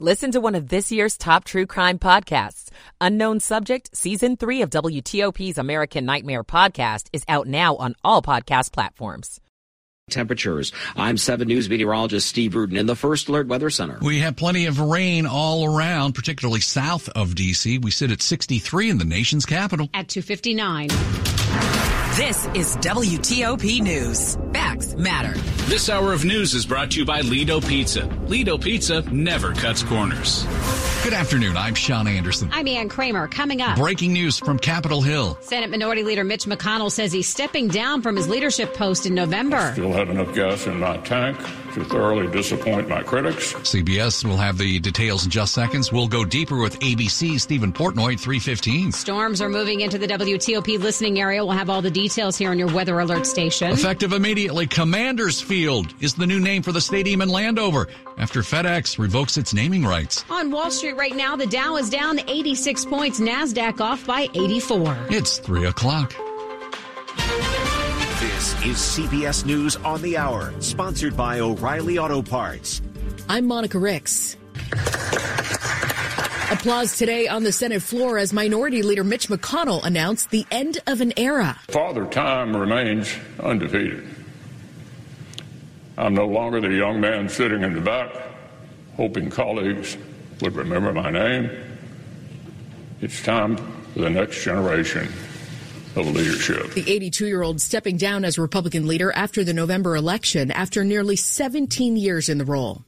Listen to one of this year's top true crime podcasts. Unknown Subject, Season 3 of WTOP's American Nightmare podcast is out now on all podcast platforms. Temperatures. I'm 7 News meteorologist Steve Rudin in the First Alert Weather Center. We have plenty of rain all around, particularly south of D.C. We sit at 63 in the nation's capital. At 259. This is WTOP News. Facts matter. This hour of news is brought to you by Lido Pizza. Lido Pizza never cuts corners. Good afternoon. I'm Sean Anderson. I'm Ann Kramer. Coming up. Breaking news from Capitol Hill. Senate Minority Leader Mitch McConnell says he's stepping down from his leadership post in November. Still have enough gas in my tank to thoroughly disappoint my critics. CBS will have the details in just seconds. We'll go deeper with ABC Stephen Portnoy 315. Storms are moving into the WTOP listening area. We'll have all the details here on your weather alert station. Effective immediately, Commanders Field is the new name for the stadium in Landover after FedEx revokes its naming rights. On Wall Street right now, the Dow is down 86 points, NASDAQ off by 84. It's 3 o'clock. This is CBS News on the Hour, sponsored by O'Reilly Auto Parts. I'm Monica Ricks. Applause today on the Senate floor as Minority Leader Mitch McConnell announced the end of an era. Father Time remains undefeated. I'm no longer the young man sitting in the back, hoping colleagues would remember my name. It's time for the next generation of leadership. The 82 year old stepping down as Republican leader after the November election after nearly 17 years in the role.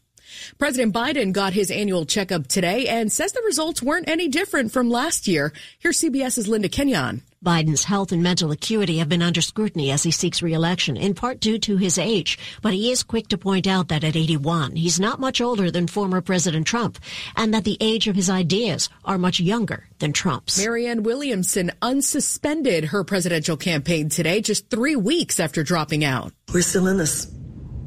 President Biden got his annual checkup today and says the results weren't any different from last year. Here's CBS's Linda Kenyon. Biden's health and mental acuity have been under scrutiny as he seeks reelection, in part due to his age. But he is quick to point out that at 81, he's not much older than former President Trump, and that the age of his ideas are much younger than Trump's. Marianne Williamson unsuspended her presidential campaign today, just three weeks after dropping out. We're still in this.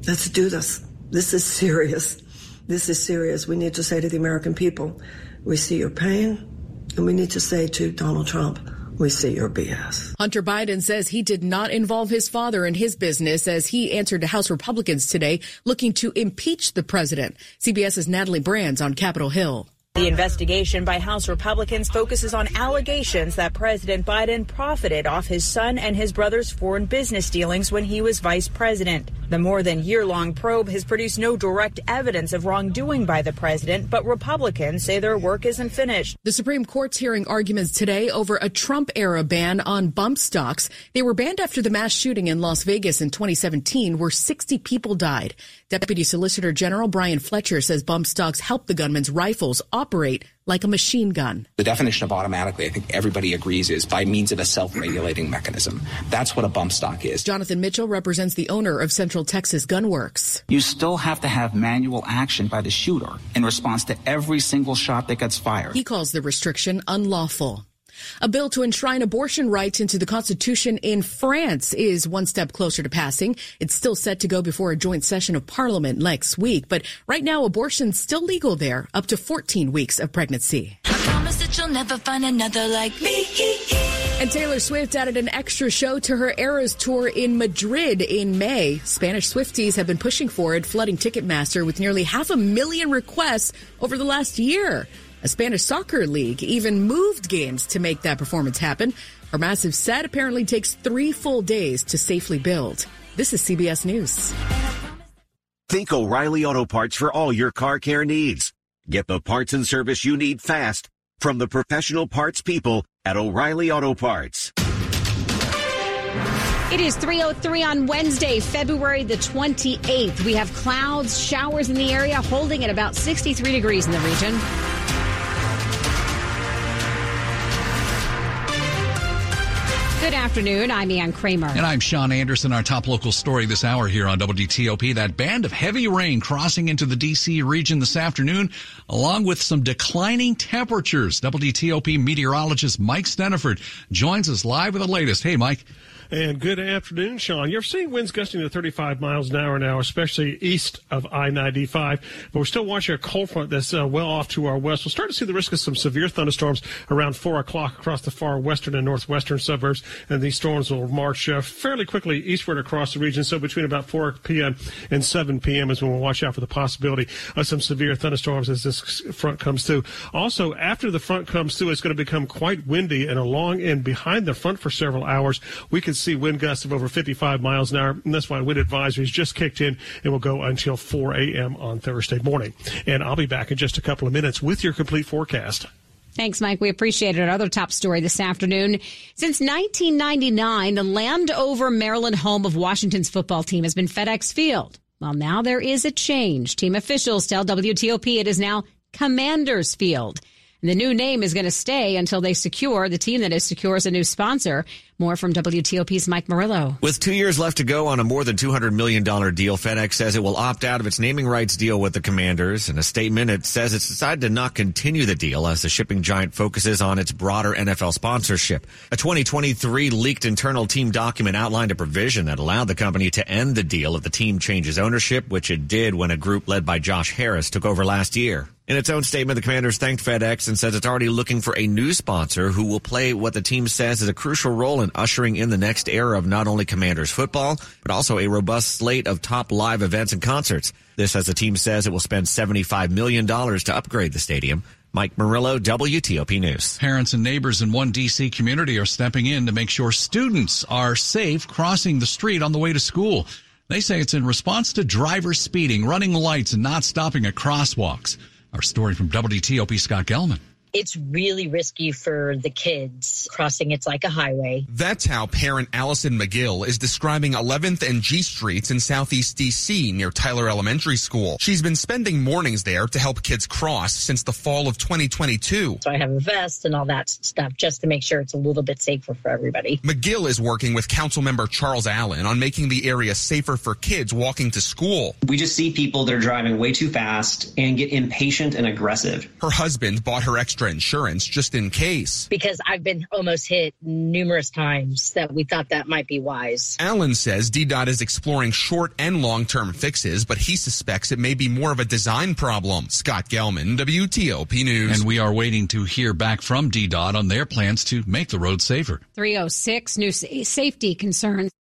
Let's do this. This is serious. This is serious. We need to say to the American people, we see your pain, and we need to say to Donald Trump, we see your BS. Hunter Biden says he did not involve his father in his business as he answered to House Republicans today looking to impeach the president. CBS's Natalie Brand's on Capitol Hill. The investigation by House Republicans focuses on allegations that President Biden profited off his son and his brother's foreign business dealings when he was vice president. The more than year long probe has produced no direct evidence of wrongdoing by the president, but Republicans say their work isn't finished. The Supreme Court's hearing arguments today over a Trump era ban on bump stocks. They were banned after the mass shooting in Las Vegas in 2017, where 60 people died. Deputy Solicitor General Brian Fletcher says bump stocks help the gunman's rifles operate like a machine gun. The definition of automatically, I think everybody agrees, is by means of a self regulating mechanism. That's what a bump stock is. Jonathan Mitchell represents the owner of Central Texas Gunworks. You still have to have manual action by the shooter in response to every single shot that gets fired. He calls the restriction unlawful. A bill to enshrine abortion rights into the Constitution in France is one step closer to passing. It's still set to go before a joint session of Parliament next week, but right now abortion's still legal there, up to 14 weeks of pregnancy. Like and Taylor Swift added an extra show to her Eras tour in Madrid in May. Spanish Swifties have been pushing for it, flooding Ticketmaster with nearly half a million requests over the last year. A Spanish soccer league even moved games to make that performance happen. Her massive set apparently takes three full days to safely build. This is CBS News. Think O'Reilly Auto Parts for all your car care needs. Get the parts and service you need fast from the professional parts people at O'Reilly Auto Parts. It is 303 on Wednesday, February the 28th. We have clouds, showers in the area, holding at about 63 degrees in the region. Good afternoon. I'm Ann Kramer. And I'm Sean Anderson. Our top local story this hour here on WTOP. That band of heavy rain crossing into the D.C. region this afternoon, along with some declining temperatures. WTOP meteorologist Mike Stinneford joins us live with the latest. Hey, Mike. And good afternoon, Sean. You're seeing winds gusting to 35 miles an hour now, especially east of I 95. But we're still watching a cold front that's uh, well off to our west. We'll start to see the risk of some severe thunderstorms around 4 o'clock across the far western and northwestern suburbs. And these storms will march uh, fairly quickly eastward across the region. So between about 4 p.m. and 7 p.m. is when we'll watch out for the possibility of some severe thunderstorms as this front comes through. Also, after the front comes through, it's going to become quite windy and along and behind the front for several hours. We could see wind gusts of over 55 miles an hour, and that's why wind advisories just kicked in and will go until 4 a.m. on Thursday morning. And I'll be back in just a couple of minutes with your complete forecast. Thanks, Mike. We appreciate it. Another top story this afternoon. Since 1999, the Landover, Maryland home of Washington's football team has been FedEx Field. Well, now there is a change. Team officials tell WTOP it is now Commanders Field. The new name is going to stay until they secure, the team that is secures a new sponsor. More from WTOP's Mike Murillo. With two years left to go on a more than $200 million deal, FedEx says it will opt out of its naming rights deal with the Commanders. In a statement, it says it's decided to not continue the deal as the shipping giant focuses on its broader NFL sponsorship. A 2023 leaked internal team document outlined a provision that allowed the company to end the deal if the team changes ownership, which it did when a group led by Josh Harris took over last year. In its own statement, the Commanders thanked FedEx and says it's already looking for a new sponsor who will play what the team says is a crucial role in ushering in the next era of not only Commanders football, but also a robust slate of top live events and concerts. This, as the team says, it will spend $75 million to upgrade the stadium. Mike Murillo, WTOP News. Parents and neighbors in one D.C. community are stepping in to make sure students are safe crossing the street on the way to school. They say it's in response to drivers speeding, running lights, and not stopping at crosswalks. Our story from WTOP Scott Gelman it's really risky for the kids crossing. It's like a highway. That's how parent Allison McGill is describing 11th and G Streets in Southeast DC near Tyler Elementary School. She's been spending mornings there to help kids cross since the fall of 2022. So I have a vest and all that stuff just to make sure it's a little bit safer for everybody. McGill is working with council member Charles Allen on making the area safer for kids walking to school. We just see people that are driving way too fast and get impatient and aggressive. Her husband bought her extra extra insurance just in case. Because I've been almost hit numerous times that we thought that might be wise. Allen says DDOT is exploring short and long term fixes, but he suspects it may be more of a design problem. Scott Gelman, WTOP News. And we are waiting to hear back from DDOT on their plans to make the road safer. 306 new safety concerns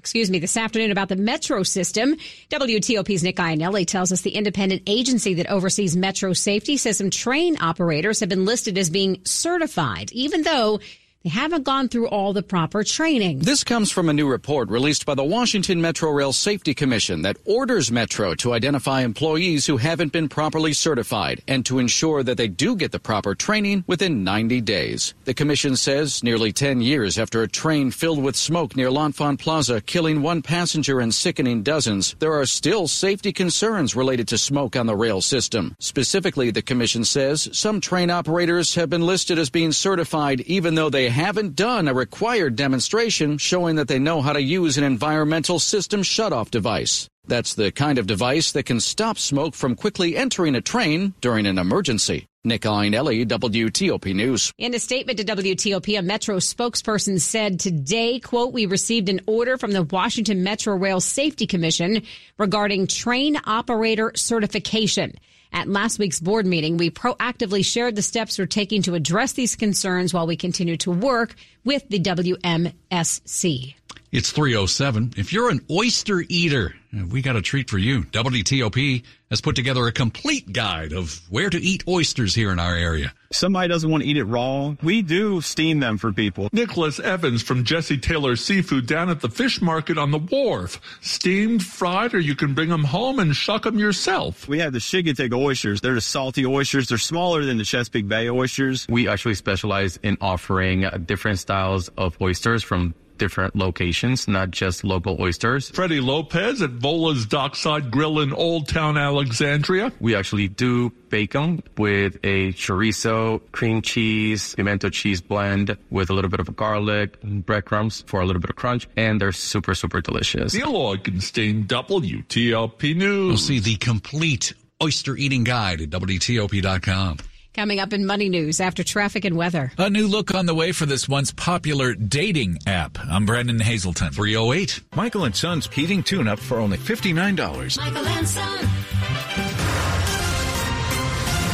excuse me, this afternoon about the metro system. WTOP's Nick Iannelli tells us the independent agency that oversees metro safety says some train operators have been listed as being certified, even though they haven't gone through all the proper training. This comes from a new report released by the Washington Metro Rail Safety Commission that orders Metro to identify employees who haven't been properly certified and to ensure that they do get the proper training within 90 days. The commission says nearly 10 years after a train filled with smoke near L'Enfant Plaza killing one passenger and sickening dozens, there are still safety concerns related to smoke on the rail system. Specifically, the commission says some train operators have been listed as being certified even though they haven't done a required demonstration showing that they know how to use an environmental system shutoff device. That's the kind of device that can stop smoke from quickly entering a train during an emergency. Nick Iannelli, WTOP News. In a statement to WTOP, a Metro spokesperson said today, quote, we received an order from the Washington Metro Rail Safety Commission regarding train operator certification. At last week's board meeting, we proactively shared the steps we're taking to address these concerns while we continue to work with the WMSC. It's 307. If you're an oyster eater, we got a treat for you. WTOP has put together a complete guide of where to eat oysters here in our area. Somebody doesn't want to eat it raw. We do steam them for people. Nicholas Evans from Jessie Taylor Seafood down at the fish market on the wharf. Steamed, fried, or you can bring them home and shuck them yourself. We have the Chincoteague oysters. They're the salty oysters. They're smaller than the Chesapeake Bay oysters. We actually specialize in offering different styles of oysters from different locations, not just local oysters. Freddie Lopez at Vola's Dockside Grill in Old Town Alexandria. We actually do bacon with a chorizo, cream cheese, pimento cheese blend with a little bit of garlic and breadcrumbs for a little bit of crunch, and they're super, super delicious. Neil Augenstein, WTOP News. You'll see the complete oyster eating guide at WTOP.com. Coming up in Money News after traffic and weather. A new look on the way for this once popular dating app. I'm Brendan Hazelton. 308. Michael and Son's heating tune up for only $59. Michael and Son.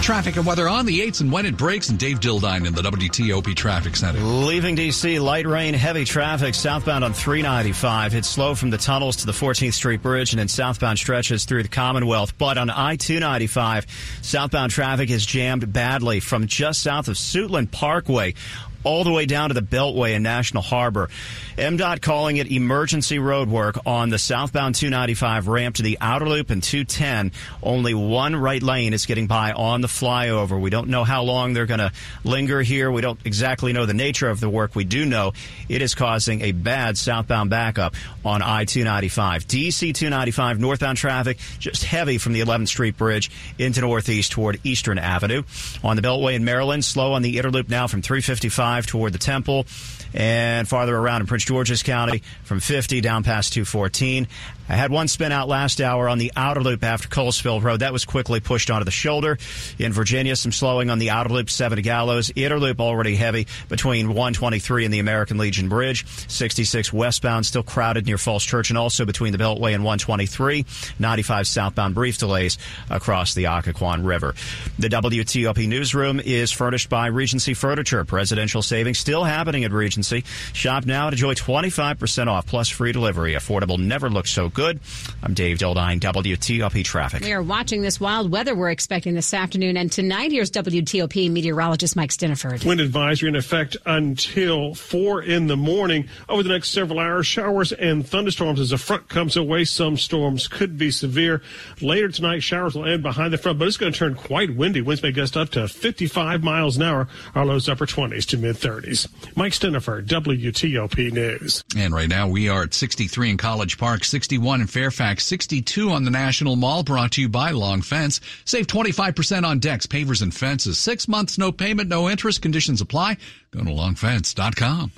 Traffic and weather on the 8s and when it breaks, and Dave Dildine in the WTOP Traffic Center. Leaving D.C., light rain, heavy traffic southbound on 395. It's slow from the tunnels to the 14th Street Bridge and then southbound stretches through the Commonwealth. But on I-295, southbound traffic is jammed badly from just south of Suitland Parkway all the way down to the Beltway in National Harbor. MDOT calling it emergency road work on the southbound 295 ramp to the outer loop and 210. Only one right lane is getting by on the flyover. We don't know how long they're going to linger here. We don't exactly know the nature of the work. We do know it is causing a bad southbound backup on I-295. DC 295 northbound traffic just heavy from the 11th Street Bridge into northeast toward Eastern Avenue. On the Beltway in Maryland, slow on the inner loop now from 355 toward the Temple and farther around in Prince George's County from 50 down past 214. I had one spin out last hour on the outer loop after Colesville Road. That was quickly pushed onto the shoulder. In Virginia, some slowing on the outer loop, 7 to Gallows. Inner loop already heavy between 123 and the American Legion Bridge. 66 westbound still crowded near Falls Church and also between the Beltway and 123. 95 southbound brief delays across the Occoquan River. The WTOP newsroom is furnished by Regency Furniture. Presidential savings still happening at Regency. Shop now to enjoy 25% off plus free delivery. Affordable never looks so good. I'm Dave Dildine, WTOP Traffic. We are watching this wild weather we're expecting this afternoon and tonight. Here's WTOP meteorologist Mike Stinneford. Wind advisory in effect until 4 in the morning. Over the next several hours, showers and thunderstorms as the front comes away. Some storms could be severe. Later tonight, showers will end behind the front, but it's going to turn quite windy. Winds may gust up to 55 miles an hour. Our lows upper 20s to mid 30s. Mike Stinneford, WTOP News. And right now we are at 63 in College Park, 61 in Fairfax, 62 on the National Mall, brought to you by Long Fence. Save 25% on decks, pavers, and fences. Six months, no payment, no interest. Conditions apply. Go to longfence.com.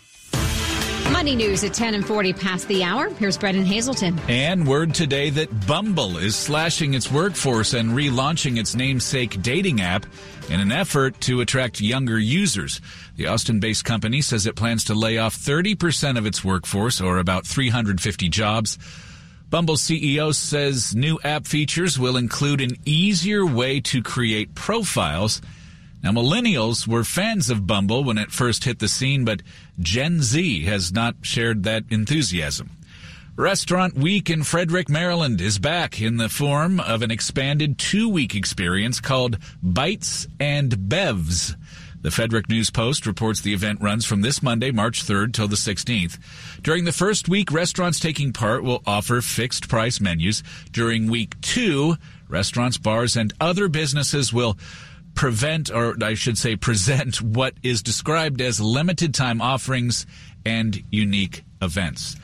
Money news at 10 and 40 past the hour. Here's Brendan Hazelton. And word today that Bumble is slashing its workforce and relaunching its namesake dating app in an effort to attract younger users. The Austin based company says it plans to lay off 30% of its workforce, or about 350 jobs. Bumble CEO says new app features will include an easier way to create profiles. Now, millennials were fans of Bumble when it first hit the scene, but Gen Z has not shared that enthusiasm. Restaurant Week in Frederick, Maryland is back in the form of an expanded two week experience called Bites and Bevs. The Frederick News Post reports the event runs from this Monday, March 3rd till the 16th. During the first week, restaurants taking part will offer fixed price menus. During week two, restaurants, bars, and other businesses will prevent, or I should say present, what is described as limited time offerings and unique events.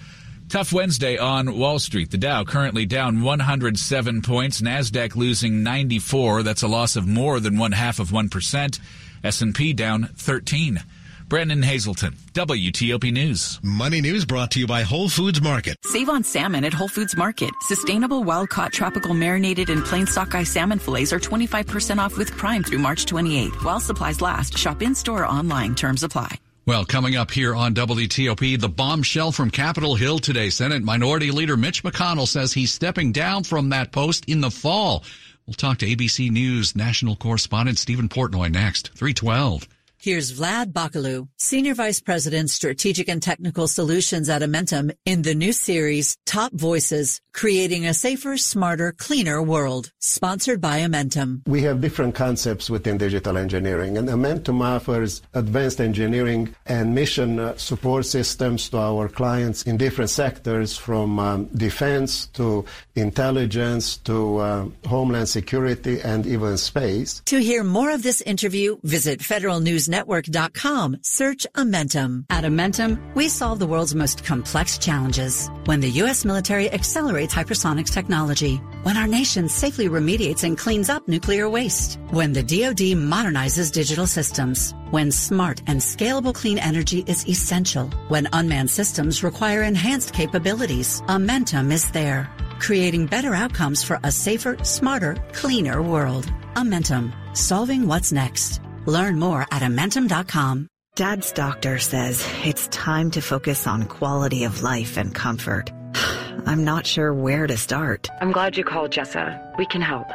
Tough Wednesday on Wall Street. The Dow currently down 107 points. Nasdaq losing 94. That's a loss of more than one half of one percent. S&P down 13. Brandon Hazelton, WTOP News. Money News brought to you by Whole Foods Market. Save on salmon at Whole Foods Market. Sustainable wild caught tropical marinated and plain sockeye salmon fillets are 25% off with Prime through March 28th. While supplies last, shop in store or online. Terms apply. Well, coming up here on WTOP, the bombshell from Capitol Hill today. Senate Minority Leader Mitch McConnell says he's stepping down from that post in the fall. We'll talk to ABC News national correspondent Stephen Portnoy next. 312. Here's Vlad Bakalu, Senior Vice President, Strategic and Technical Solutions at Amentum in the new series, Top Voices, Creating a Safer, Smarter, Cleaner World, sponsored by Amentum. We have different concepts within digital engineering, and Amentum offers advanced engineering and mission uh, support systems to our clients in different sectors from um, defense to intelligence to uh, homeland security and even space. To hear more of this interview, visit Federal News Network.com. Search Amentum. At Amentum, we solve the world's most complex challenges. When the U.S. military accelerates hypersonics technology, when our nation safely remediates and cleans up nuclear waste, when the DoD modernizes digital systems, when smart and scalable clean energy is essential, when unmanned systems require enhanced capabilities, Amentum is there, creating better outcomes for a safer, smarter, cleaner world. Amentum, solving what's next. Learn more at Amentum.com. Dad's doctor says it's time to focus on quality of life and comfort. I'm not sure where to start. I'm glad you called, Jessa. We can help.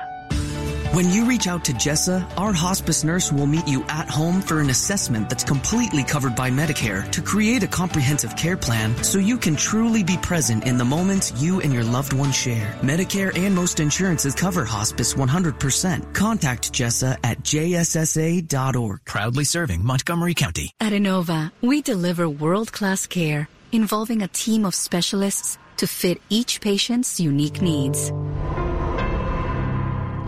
When you reach out to Jessa, our hospice nurse will meet you at home for an assessment that's completely covered by Medicare to create a comprehensive care plan so you can truly be present in the moments you and your loved one share. Medicare and most insurances cover hospice 100%. Contact Jessa at jssa.org. Proudly serving Montgomery County. At Inova, we deliver world-class care involving a team of specialists to fit each patient's unique needs.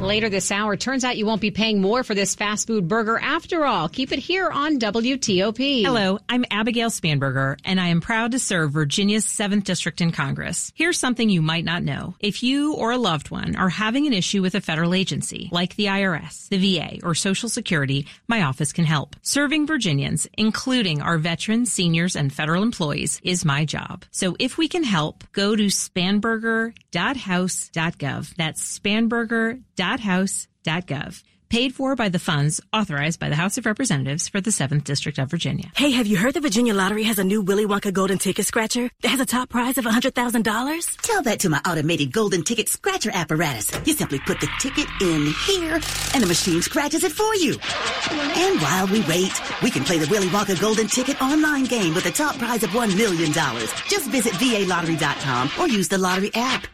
Later this hour, turns out you won't be paying more for this fast food burger after all. Keep it here on WTOP. Hello, I'm Abigail Spanberger, and I am proud to serve Virginia's 7th District in Congress. Here's something you might not know. If you or a loved one are having an issue with a federal agency, like the IRS, the VA, or Social Security, my office can help. Serving Virginians, including our veterans, seniors, and federal employees, is my job. So if we can help, go to spanberger.house.gov. That's spanberger.house.gov house.gov. Paid for by the funds authorized by the House of Representatives for the 7th District of Virginia. Hey, have you heard the Virginia Lottery has a new Willy Wonka Golden Ticket Scratcher that has a top prize of $100,000? Tell that to my automated Golden Ticket Scratcher apparatus. You simply put the ticket in here, and the machine scratches it for you. And while we wait, we can play the Willy Wonka Golden Ticket online game with a top prize of $1 million. Just visit VALottery.com or use the lottery app.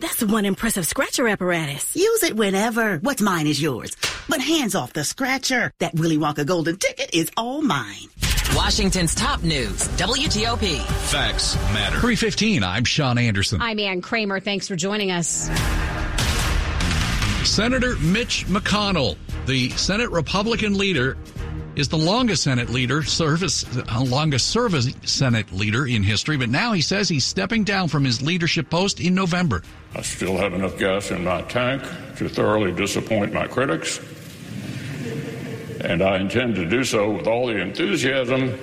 That's one impressive scratcher apparatus. Use it whenever. What's mine is yours. But hands off the scratcher. That Willy Wonka golden ticket is all mine. Washington's top news, WTOP. Facts matter. 315, I'm Sean Anderson. I'm Ann Kramer. Thanks for joining us. Senator Mitch McConnell, the Senate Republican leader, is the longest Senate leader, service, uh, longest service Senate leader in history, but now he says he's stepping down from his leadership post in November. I still have enough gas in my tank to thoroughly disappoint my critics, and I intend to do so with all the enthusiasm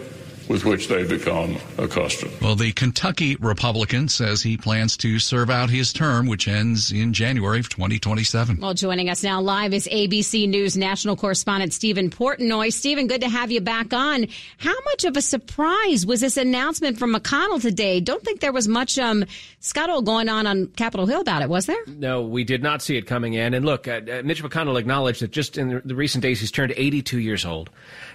with which they become accustomed. Well, the Kentucky Republican says he plans to serve out his term, which ends in January of 2027. Well, joining us now live is ABC News national correspondent Stephen Portnoy. Stephen, good to have you back on. How much of a surprise was this announcement from McConnell today? Don't think there was much um, scuttle going on on Capitol Hill about it, was there? No, we did not see it coming in. And look, uh, uh Mitch McConnell acknowledged that just in the recent days he's turned 82 years old.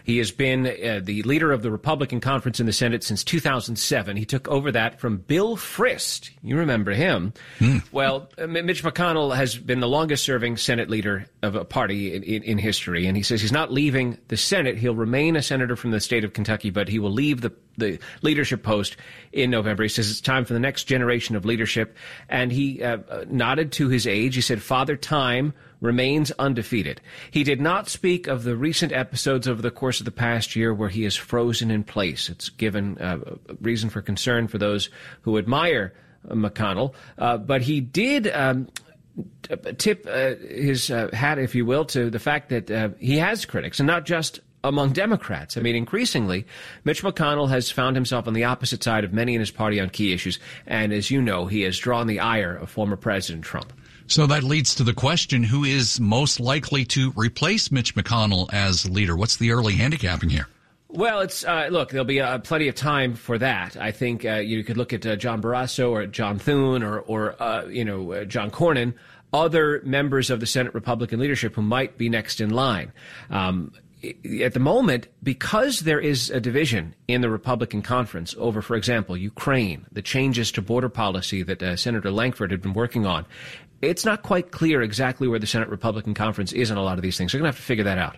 He has been uh, the leader of the Republican conference in the Senate since 2007. He took over that from Bill Frist. You remember him. Mm. Well, uh, Mitch McConnell has been the longest serving Senate leader of a party in, in, in, history. And he says he's not leaving the Senate. He'll remain a senator from the state of Kentucky, but he will leave the, the leadership post in November. He says it's time for the next generation of leadership. And he uh, uh nodded to his age. He said, Father Time remains undefeated. He did not speak of the recent episodes over the course of the past year where he is frozen in place. It's given uh, reason for concern for those who admire uh, McConnell, uh, but he did. Um, tip uh, his uh, hat, if you will, to the fact that uh, he has critics, and not just among Democrats. I mean, increasingly, Mitch McConnell has found himself on the opposite side of many in his party on key issues, and as you know, he has drawn the ire of former President Trump. So that leads to the question who is most likely to replace Mitch McConnell as leader? What's the early handicapping here? Well, it's uh, look. There'll be uh, plenty of time for that. I think uh, you could look at uh, John Barrasso or John Thune or, or uh, you know uh, John Cornyn, other members of the Senate Republican leadership who might be next in line. Um, at the moment, because there is a division in the Republican conference over, for example, Ukraine, the changes to border policy that uh, Senator Lankford had been working on, it's not quite clear exactly where the Senate Republican conference is on a lot of these things. They're going to have to figure that out.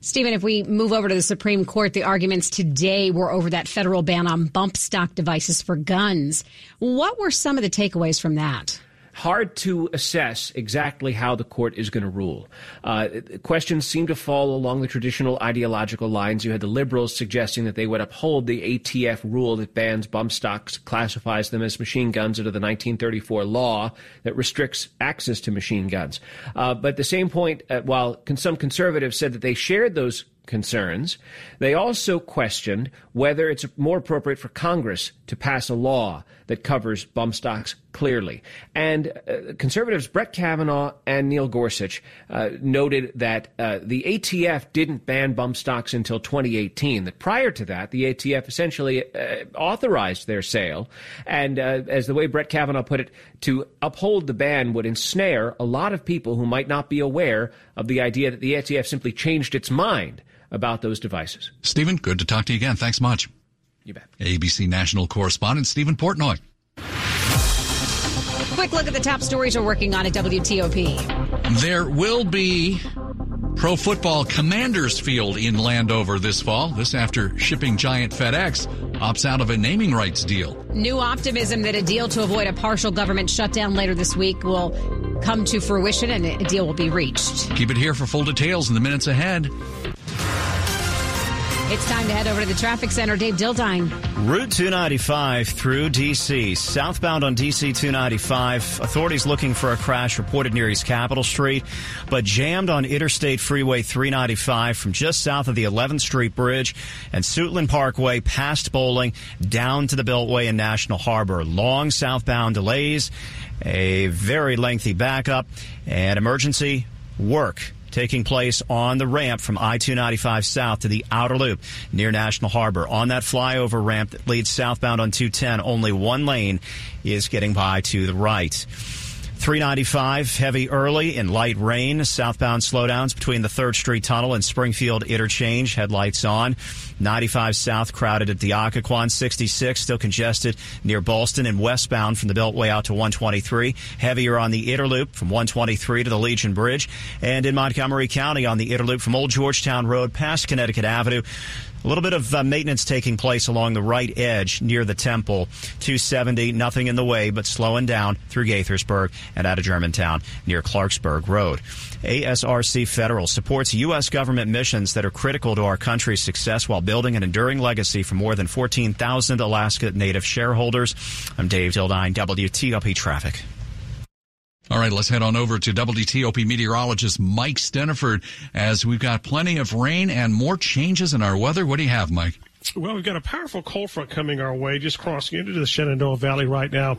Stephen, if we move over to the Supreme Court, the arguments today were over that federal ban on bump stock devices for guns. What were some of the takeaways from that? Hard to assess exactly how the court is going to rule. Uh, questions seem to fall along the traditional ideological lines. You had the liberals suggesting that they would uphold the ATF rule that bans bump stocks, classifies them as machine guns under the 1934 law that restricts access to machine guns. Uh, but at the same point, uh, while some conservatives said that they shared those concerns. They also questioned whether it's more appropriate for Congress to pass a law that covers bump stocks clearly. And uh, conservatives Brett Kavanaugh and Neil Gorsuch uh, noted that uh, the ATF didn't ban bump stocks until 2018. That prior to that, the ATF essentially uh, authorized their sale. And uh, as the way Brett Kavanaugh put it, to uphold the ban would ensnare a lot of people who might not be aware of the idea that the ATF simply changed its mind about those devices. Stephen, good to talk to you again. Thanks much. You bet. ABC national correspondent Stephen Portnoy. Quick look at the top stories we're working on at WTOP. There will be Pro Football Commanders Field in Landover this fall. This after shipping giant FedEx opts out of a naming rights deal. New optimism that a deal to avoid a partial government shutdown later this week will come to fruition and a deal will be reached. Keep it here for full details in the minutes ahead. It's time to head over to the traffic center. Dave Dildine. Route 295 through D.C. Southbound on D.C. 295. Authorities looking for a crash reported near East Capitol Street, but jammed on Interstate Freeway 395 from just south of the 11th Street Bridge and Suitland Parkway past Bolling down to the Beltway and National Harbor. Long southbound delays, a very lengthy backup, and emergency work taking place on the ramp from I-295 south to the outer loop near National Harbor. On that flyover ramp that leads southbound on 210, only one lane is getting by to the right. 395 heavy early in light rain. Southbound slowdowns between the 3rd Street Tunnel and Springfield Interchange. Headlights on. 95 south crowded at the Occoquan. 66 still congested near Ballston and westbound from the Beltway out to 123. Heavier on the Interloop from 123 to the Legion Bridge. And in Montgomery County on the Interloop from Old Georgetown Road past Connecticut Avenue. A little bit of uh, maintenance taking place along the right edge near the temple. 270, nothing in the way, but slowing down through Gaithersburg and out of Germantown near Clarksburg Road. ASRC Federal supports U.S. government missions that are critical to our country's success while an enduring legacy for more than 14,000 Alaska Native shareholders. I'm Dave Dildine, WTOP Traffic. All right, let's head on over to WTOP meteorologist Mike Stinneford as we've got plenty of rain and more changes in our weather. What do you have, Mike? Well, we've got a powerful cold front coming our way, just crossing into the Shenandoah Valley right now.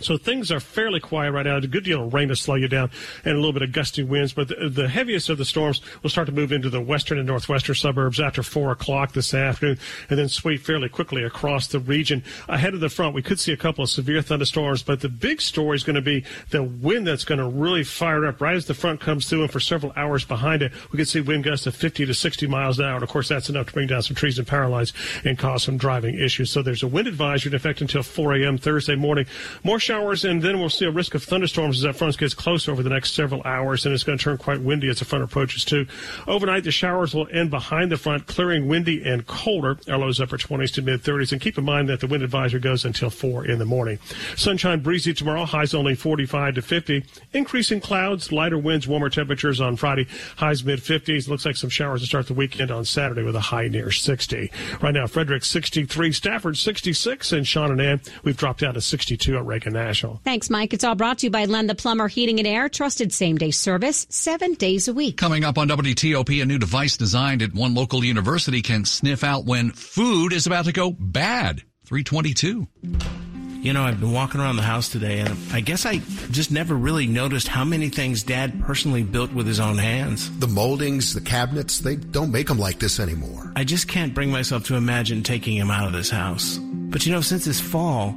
So things are fairly quiet right now. A good deal of rain to slow you down and a little bit of gusty winds, but the, the, heaviest of the storms will start to move into the western and northwestern suburbs after four o'clock this afternoon and then sweep fairly quickly across the region. Ahead of the front, we could see a couple of severe thunderstorms, but the big story is going to be the wind that's going to really fire up right as the front comes through and for several hours behind it. We could see wind gusts of 50 to 60 miles an hour. And of course, that's enough to bring down some trees and lines and cause some driving issues. So there's a wind advisory in effect until 4 a.m. Thursday morning. More showers, and then we'll see a risk of thunderstorms as that front gets closer over the next several hours, and it's going to turn quite windy as the front approaches too. Overnight, the showers will end behind the front, clearing windy and colder. Our lows upper 20s to mid 30s, and keep in mind that the wind advisory goes until 4 in the morning. Sunshine breezy tomorrow, highs only 45 to 50. Increasing clouds, lighter winds, warmer temperatures on Friday, highs mid 50s. Looks like some showers to start the weekend on Saturday with a high near 60. Right now, Frederick 63, Stafford 66, and Sean and Ann, we've dropped down to 62 at Reagan National. Thanks, Mike. It's all brought to you by Len the Plumber Heating and Air. Trusted same day service, seven days a week. Coming up on WTOP, a new device designed at one local university can sniff out when food is about to go bad. 322. You know, I've been walking around the house today, and I guess I just never really noticed how many things Dad personally built with his own hands. The moldings, the cabinets, they don't make them like this anymore. I just can't bring myself to imagine taking him out of this house. But you know, since his fall,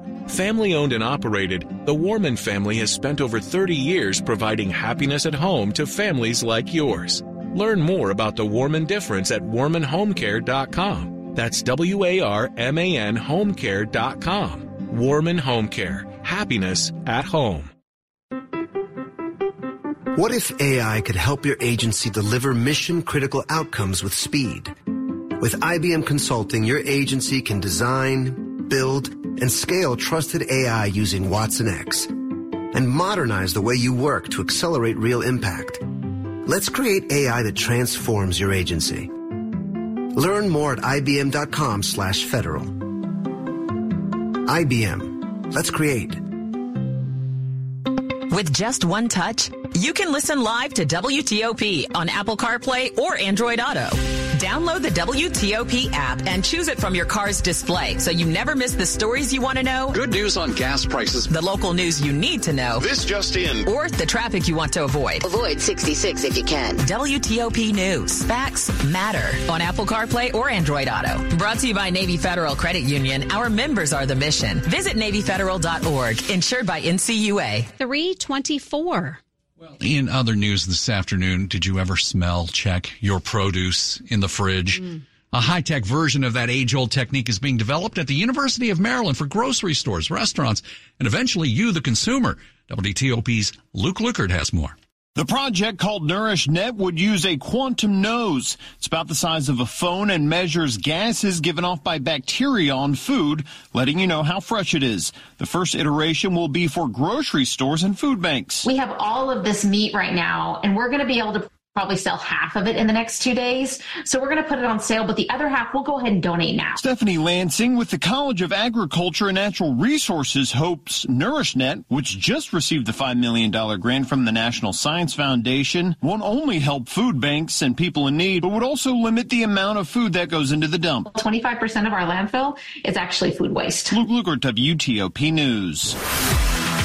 Family owned and operated, the Warman family has spent over 30 years providing happiness at home to families like yours. Learn more about the Warman difference at warmanhomecare.com. That's W A R M A N homecare.com. Warman Home Care. Happiness at home. What if AI could help your agency deliver mission critical outcomes with speed? With IBM Consulting, your agency can design, build, and scale trusted AI using watsonx and modernize the way you work to accelerate real impact. Let's create AI that transforms your agency. Learn more at ibm.com slash federal. IBM. Let's create. With just one touch, you can listen live to WTOP on Apple CarPlay or Android Auto. Download the WTOP app and choose it from your car's display so you never miss the stories you want to know. Good news on gas prices. The local news you need to know. This just in. Or the traffic you want to avoid. Avoid 66 if you can. WTOP News. Facts matter on Apple CarPlay or Android Auto. Brought to you by Navy Federal Credit Union. Our members are the mission. Visit NavyFederal.org. Insured by NCUA. 324. In other news this afternoon, did you ever smell check your produce in the fridge? Mm. A high tech version of that age old technique is being developed at the University of Maryland for grocery stores, restaurants, and eventually you, the consumer. WTOP's Luke Lukert has more. The project called NourishNet would use a quantum nose. It's about the size of a phone and measures gases given off by bacteria on food, letting you know how fresh it is. The first iteration will be for grocery stores and food banks. We have all of this meat right now, and we're going to be able to probably sell half of it in the next two days. So we're going to put it on sale, but the other half we'll go ahead and donate now. Stephanie Lansing with the College of Agriculture and Natural Resources hopes NourishNet, which just received the $5 million grant from the National Science Foundation, won't only help food banks and people in need, but would also limit the amount of food that goes into the dump. 25% of our landfill is actually food waste. Luke Lukert, WTOP News.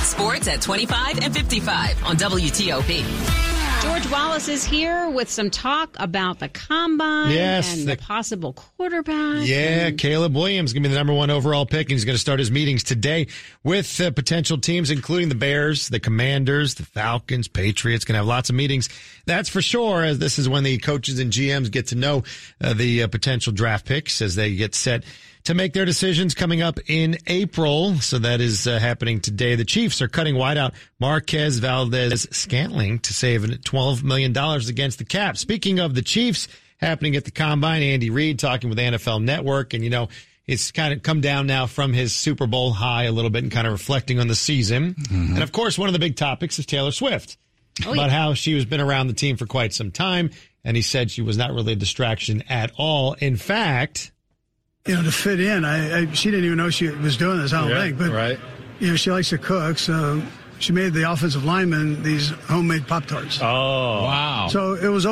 Sports at 25 and 55 on WTOP. George Wallace is here with some talk about the combine yes, and the, the possible quarterback. Yeah, and... Caleb Williams going to be the number one overall pick, and he's going to start his meetings today with uh, potential teams, including the Bears, the Commanders, the Falcons, Patriots. Going to have lots of meetings. That's for sure, as this is when the coaches and GMs get to know uh, the uh, potential draft picks as they get set to make their decisions coming up in April. So that is uh, happening today. The Chiefs are cutting wideout Marquez Valdes Scantling to save $12 million against the cap. Speaking of the Chiefs happening at the combine, Andy Reid talking with NFL Network and, you know, it's kind of come down now from his Super Bowl high a little bit and kind of reflecting on the season. Mm-hmm. And of course, one of the big topics is Taylor Swift oh, about yeah. how she has been around the team for quite some time. And he said she was not really a distraction at all. In fact, you know, to fit in. I, I, she didn't even know she was doing this. I don't yeah, think, but right. you know, she likes to cook, so she made the offensive lineman these homemade pop tarts. Oh, wow! So it was.